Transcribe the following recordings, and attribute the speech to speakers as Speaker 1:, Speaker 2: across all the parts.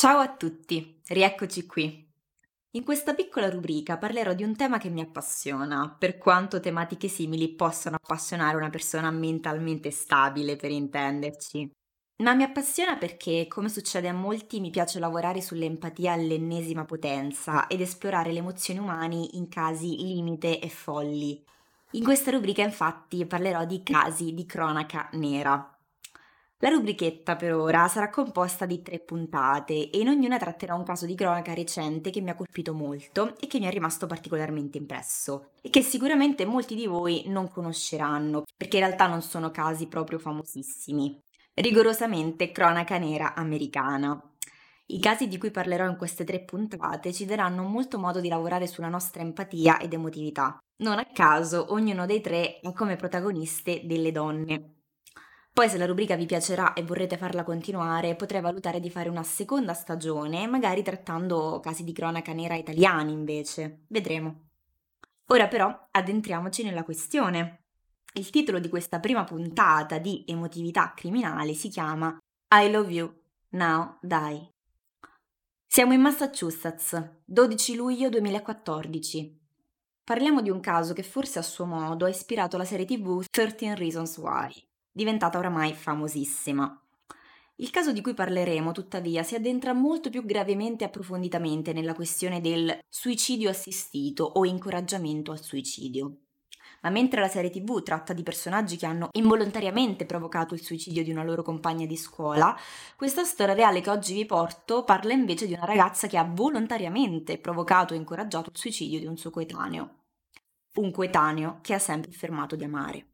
Speaker 1: Ciao a tutti, rieccoci qui. In questa piccola rubrica parlerò di un tema che mi appassiona, per quanto tematiche simili possano appassionare una persona mentalmente stabile, per intenderci. Ma mi appassiona perché, come succede a molti, mi piace lavorare sull'empatia all'ennesima potenza ed esplorare le emozioni umane in casi limite e folli. In questa rubrica infatti parlerò di casi di cronaca nera. La rubrichetta per ora sarà composta di tre puntate e in ognuna tratterò un caso di cronaca recente che mi ha colpito molto e che mi è rimasto particolarmente impresso e che sicuramente molti di voi non conosceranno perché in realtà non sono casi proprio famosissimi. Rigorosamente cronaca nera americana. I casi di cui parlerò in queste tre puntate ci daranno molto modo di lavorare sulla nostra empatia ed emotività. Non a caso, ognuno dei tre ha come protagoniste delle donne. Poi se la rubrica vi piacerà e vorrete farla continuare, potrei valutare di fare una seconda stagione, magari trattando casi di cronaca nera italiani invece. Vedremo. Ora però addentriamoci nella questione. Il titolo di questa prima puntata di emotività criminale si chiama I Love You, Now Die. Siamo in Massachusetts, 12 luglio 2014. Parliamo di un caso che forse a suo modo ha ispirato la serie tv 13 Reasons Why diventata oramai famosissima. Il caso di cui parleremo, tuttavia, si addentra molto più gravemente e approfonditamente nella questione del suicidio assistito o incoraggiamento al suicidio. Ma mentre la serie TV tratta di personaggi che hanno involontariamente provocato il suicidio di una loro compagna di scuola, questa storia reale che oggi vi porto parla invece di una ragazza che ha volontariamente provocato e incoraggiato il suicidio di un suo coetaneo. Un coetaneo che ha sempre affermato di amare.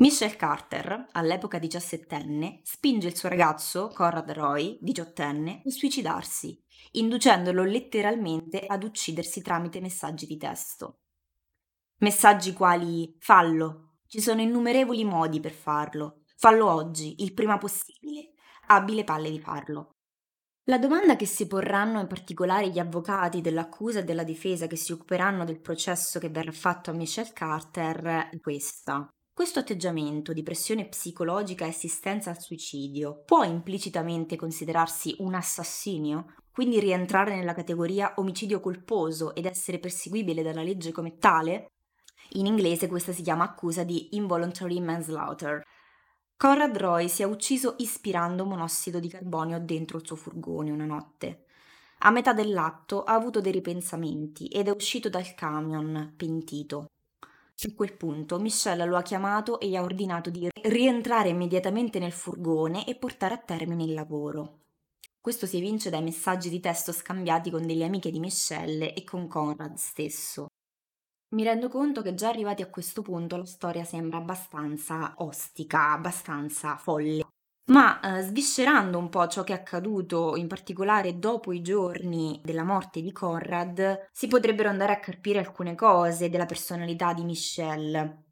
Speaker 1: Michelle Carter, all'epoca diciassettenne, spinge il suo ragazzo, Conrad Roy, diciottenne, a suicidarsi, inducendolo letteralmente ad uccidersi tramite messaggi di testo. Messaggi quali fallo, ci sono innumerevoli modi per farlo, fallo oggi, il prima possibile, abbi le palle di farlo. La domanda che si porranno in particolare gli avvocati dell'accusa e della difesa che si occuperanno del processo che verrà fatto a Michelle Carter è questa. Questo atteggiamento di pressione psicologica e assistenza al suicidio può implicitamente considerarsi un assassinio, quindi rientrare nella categoria omicidio colposo ed essere perseguibile dalla legge come tale? In inglese questa si chiama accusa di involuntary manslaughter. Conrad Roy si è ucciso ispirando monossido di carbonio dentro il suo furgone una notte. A metà dell'atto ha avuto dei ripensamenti ed è uscito dal camion pentito. A quel punto Michelle lo ha chiamato e gli ha ordinato di rientrare immediatamente nel furgone e portare a termine il lavoro. Questo si evince dai messaggi di testo scambiati con delle amiche di Michelle e con Conrad stesso. Mi rendo conto che già arrivati a questo punto la storia sembra abbastanza ostica, abbastanza folle. Ma eh, sviscerando un po' ciò che è accaduto, in particolare dopo i giorni della morte di Conrad, si potrebbero andare a capire alcune cose della personalità di Michelle.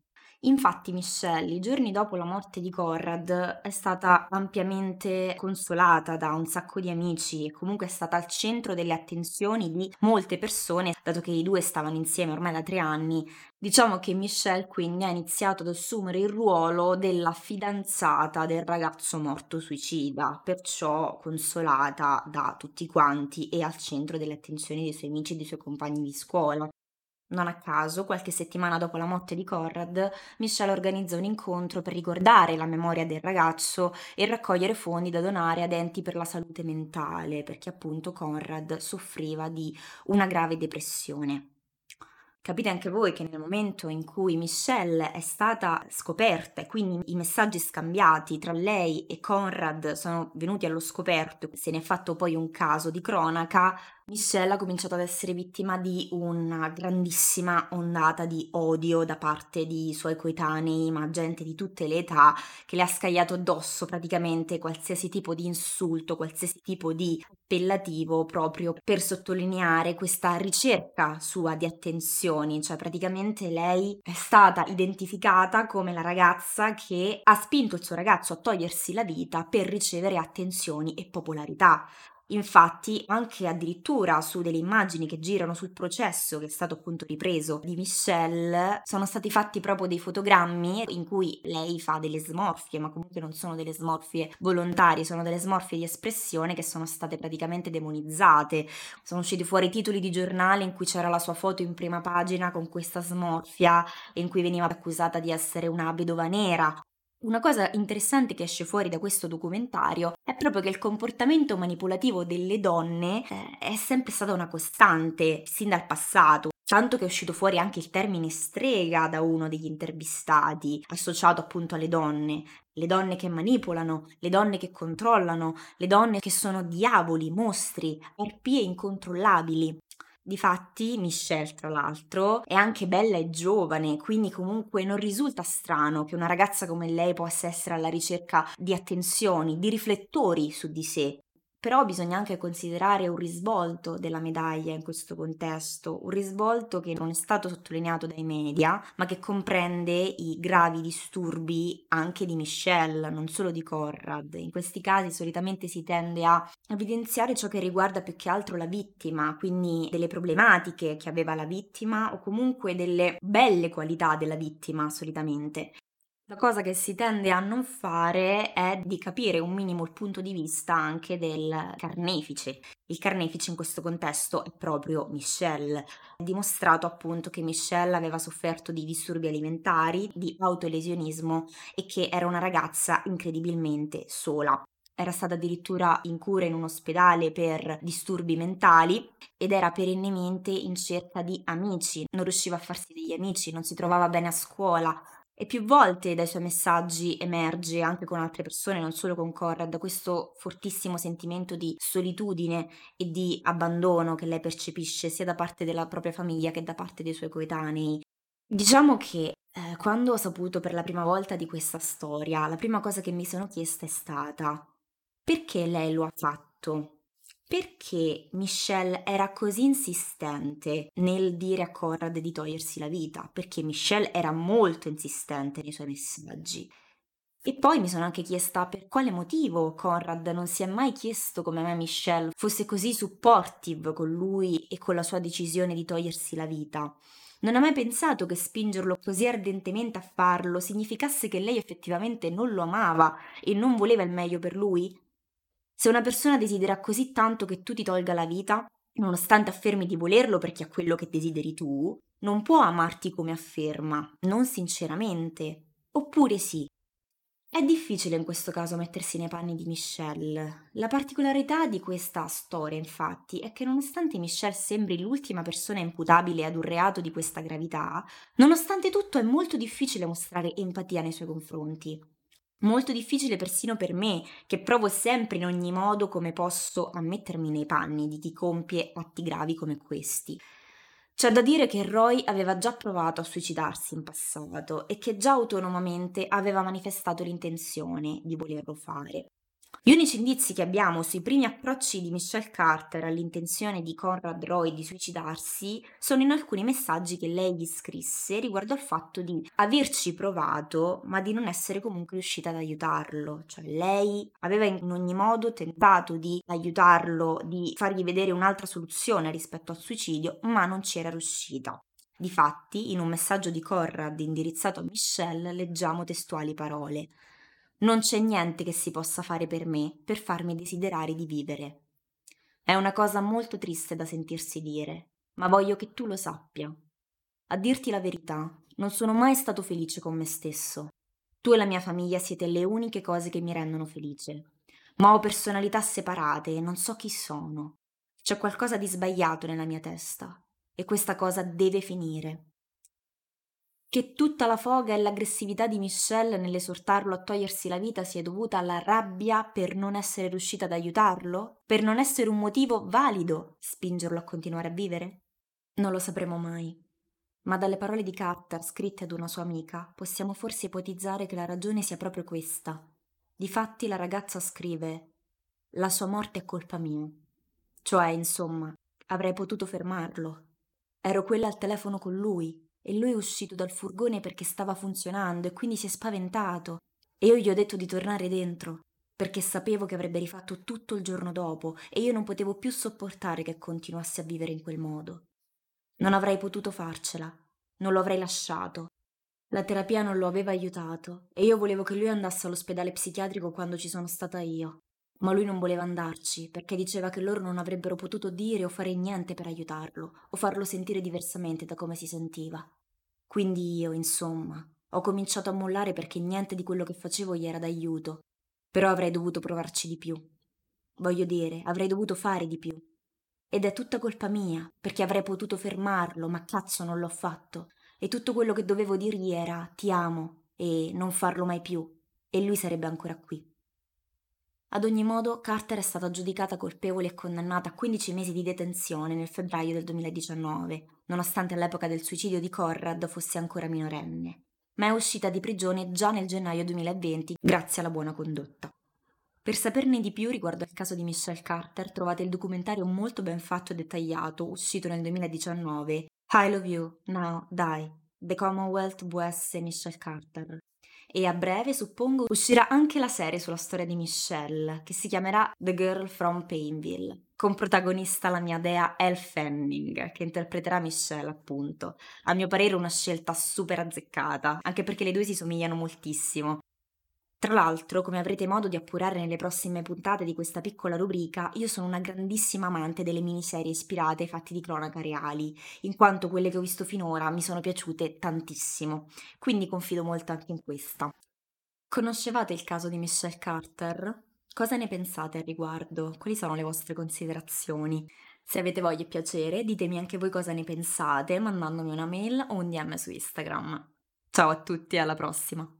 Speaker 1: Infatti Michelle, i giorni dopo la morte di Conrad, è stata ampiamente consolata da un sacco di amici e comunque è stata al centro delle attenzioni di molte persone, dato che i due stavano insieme ormai da tre anni. Diciamo che Michelle quindi ha iniziato ad assumere il ruolo della fidanzata del ragazzo morto suicida, perciò consolata da tutti quanti e al centro delle attenzioni dei suoi amici e dei suoi compagni di scuola. Non a caso, qualche settimana dopo la morte di Conrad, Michelle organizza un incontro per ricordare la memoria del ragazzo e raccogliere fondi da donare ad enti per la salute mentale, perché appunto Conrad soffriva di una grave depressione. Capite anche voi che nel momento in cui Michelle è stata scoperta e quindi i messaggi scambiati tra lei e Conrad sono venuti allo scoperto, se ne è fatto poi un caso di cronaca, Michelle ha cominciato ad essere vittima di una grandissima ondata di odio da parte di suoi coetanei, ma gente di tutte le età, che le ha scagliato addosso praticamente qualsiasi tipo di insulto, qualsiasi tipo di appellativo proprio per sottolineare questa ricerca sua di attenzioni, cioè praticamente lei è stata identificata come la ragazza che ha spinto il suo ragazzo a togliersi la vita per ricevere attenzioni e popolarità Infatti, anche addirittura su delle immagini che girano sul processo, che è stato appunto ripreso di Michelle, sono stati fatti proprio dei fotogrammi in cui lei fa delle smorfie, ma comunque non sono delle smorfie volontarie, sono delle smorfie di espressione che sono state praticamente demonizzate. Sono usciti fuori titoli di giornale in cui c'era la sua foto in prima pagina con questa smorfia, in cui veniva accusata di essere una bedova nera, una cosa interessante che esce fuori da questo documentario è proprio che il comportamento manipolativo delle donne eh, è sempre stata una costante, sin dal passato. Tanto che è uscito fuori anche il termine strega da uno degli intervistati, associato appunto alle donne. Le donne che manipolano, le donne che controllano, le donne che sono diavoli, mostri, arpie incontrollabili. Difatti, Michelle, tra l'altro, è anche bella e giovane, quindi comunque non risulta strano che una ragazza come lei possa essere alla ricerca di attenzioni, di riflettori su di sé, però bisogna anche considerare un risvolto della medaglia in questo contesto, un risvolto che non è stato sottolineato dai media, ma che comprende i gravi disturbi anche di Michelle, non solo di Conrad. In questi casi solitamente si tende a evidenziare ciò che riguarda più che altro la vittima, quindi delle problematiche che aveva la vittima o comunque delle belle qualità della vittima solitamente. La cosa che si tende a non fare è di capire un minimo il punto di vista anche del carnefice. Il carnefice in questo contesto è proprio Michelle. È dimostrato appunto che Michelle aveva sofferto di disturbi alimentari, di autolesionismo e che era una ragazza incredibilmente sola. Era stata addirittura in cura in un ospedale per disturbi mentali ed era perennemente in cerca di amici, non riusciva a farsi degli amici, non si trovava bene a scuola, e più volte dai suoi messaggi emerge, anche con altre persone, non solo con Conrad, questo fortissimo sentimento di solitudine e di abbandono che lei percepisce sia da parte della propria famiglia che da parte dei suoi coetanei. Diciamo che eh, quando ho saputo per la prima volta di questa storia, la prima cosa che mi sono chiesta è stata perché lei lo ha fatto? Perché Michelle era così insistente nel dire a Conrad di togliersi la vita, perché Michelle era molto insistente nei suoi messaggi. E poi mi sono anche chiesta per quale motivo Conrad non si è mai chiesto come me Michelle fosse così supportive con lui e con la sua decisione di togliersi la vita. Non ha mai pensato che spingerlo così ardentemente a farlo significasse che lei effettivamente non lo amava e non voleva il meglio per lui? Se una persona desidera così tanto che tu ti tolga la vita, nonostante affermi di volerlo perché è quello che desideri tu, non può amarti come afferma, non sinceramente. Oppure sì. È difficile in questo caso mettersi nei panni di Michelle. La particolarità di questa storia, infatti, è che nonostante Michelle sembri l'ultima persona imputabile ad un reato di questa gravità, nonostante tutto è molto difficile mostrare empatia nei suoi confronti. Molto difficile persino per me, che provo sempre in ogni modo come posso a mettermi nei panni di chi compie atti gravi come questi. C'è da dire che Roy aveva già provato a suicidarsi in passato e che già autonomamente aveva manifestato l'intenzione di volerlo fare. Gli unici indizi che abbiamo sui primi approcci di Michelle Carter all'intenzione di Conrad Roy di suicidarsi sono in alcuni messaggi che lei gli scrisse riguardo al fatto di averci provato ma di non essere comunque riuscita ad aiutarlo. Cioè lei aveva in ogni modo tentato di aiutarlo, di fargli vedere un'altra soluzione rispetto al suicidio, ma non ci era riuscita. Difatti, in un messaggio di Conrad indirizzato a Michelle leggiamo testuali parole. Non c'è niente che si possa fare per me per farmi desiderare di vivere. È una cosa molto triste da sentirsi dire, ma voglio che tu lo sappia. A dirti la verità, non sono mai stato felice con me stesso. Tu e la mia famiglia siete le uniche cose che mi rendono felice. Ma ho personalità separate e non so chi sono. C'è qualcosa di sbagliato nella mia testa e questa cosa deve finire che tutta la foga e l'aggressività di Michelle nell'esortarlo a togliersi la vita sia dovuta alla rabbia per non essere riuscita ad aiutarlo? Per non essere un motivo valido spingerlo a continuare a vivere? Non lo sapremo mai. Ma dalle parole di Carter scritte ad una sua amica possiamo forse ipotizzare che la ragione sia proprio questa. Difatti la ragazza scrive La sua morte è colpa mia. Cioè, insomma, avrei potuto fermarlo. Ero quella al telefono con lui, e lui è uscito dal furgone perché stava funzionando e quindi si è spaventato e io gli ho detto di tornare dentro. perché sapevo che avrebbe rifatto tutto il giorno dopo e io non potevo più sopportare che continuasse a vivere in quel modo. Non avrei potuto farcela, non lo avrei lasciato. La terapia non lo aveva aiutato e io volevo che lui andasse all'ospedale psichiatrico quando ci sono stata io. Ma lui non voleva andarci perché diceva che loro non avrebbero potuto dire o fare niente per aiutarlo o farlo sentire diversamente da come si sentiva. Quindi io, insomma, ho cominciato a mollare perché niente di quello che facevo gli era d'aiuto. Però avrei dovuto provarci di più. Voglio dire, avrei dovuto fare di più. Ed è tutta colpa mia, perché avrei potuto fermarlo, ma cazzo non l'ho fatto. E tutto quello che dovevo dirgli era ti amo e non farlo mai più. E lui sarebbe ancora qui. Ad ogni modo, Carter è stata giudicata colpevole e condannata a 15 mesi di detenzione nel febbraio del 2019, nonostante all'epoca del suicidio di Conrad fosse ancora minorenne, ma è uscita di prigione già nel gennaio 2020 grazie alla buona condotta. Per saperne di più riguardo al caso di Michelle Carter trovate il documentario molto ben fatto e dettagliato uscito nel 2019 I Love You, Now, Die, The Commonwealth vs. Michelle Carter, e a breve, suppongo, uscirà anche la serie sulla storia di Michelle, che si chiamerà The Girl from Painville, con protagonista la mia dea Elle Fanning, che interpreterà Michelle, appunto. A mio parere una scelta super azzeccata, anche perché le due si somigliano moltissimo. Tra l'altro, come avrete modo di appurare nelle prossime puntate di questa piccola rubrica, io sono una grandissima amante delle miniserie ispirate ai fatti di cronaca reali, in quanto quelle che ho visto finora mi sono piaciute tantissimo, quindi confido molto anche in questa. Conoscevate il caso di Michelle Carter? Cosa ne pensate al riguardo? Quali sono le vostre considerazioni? Se avete voglia e piacere, ditemi anche voi cosa ne pensate mandandomi una mail o un DM su Instagram. Ciao a tutti, alla prossima!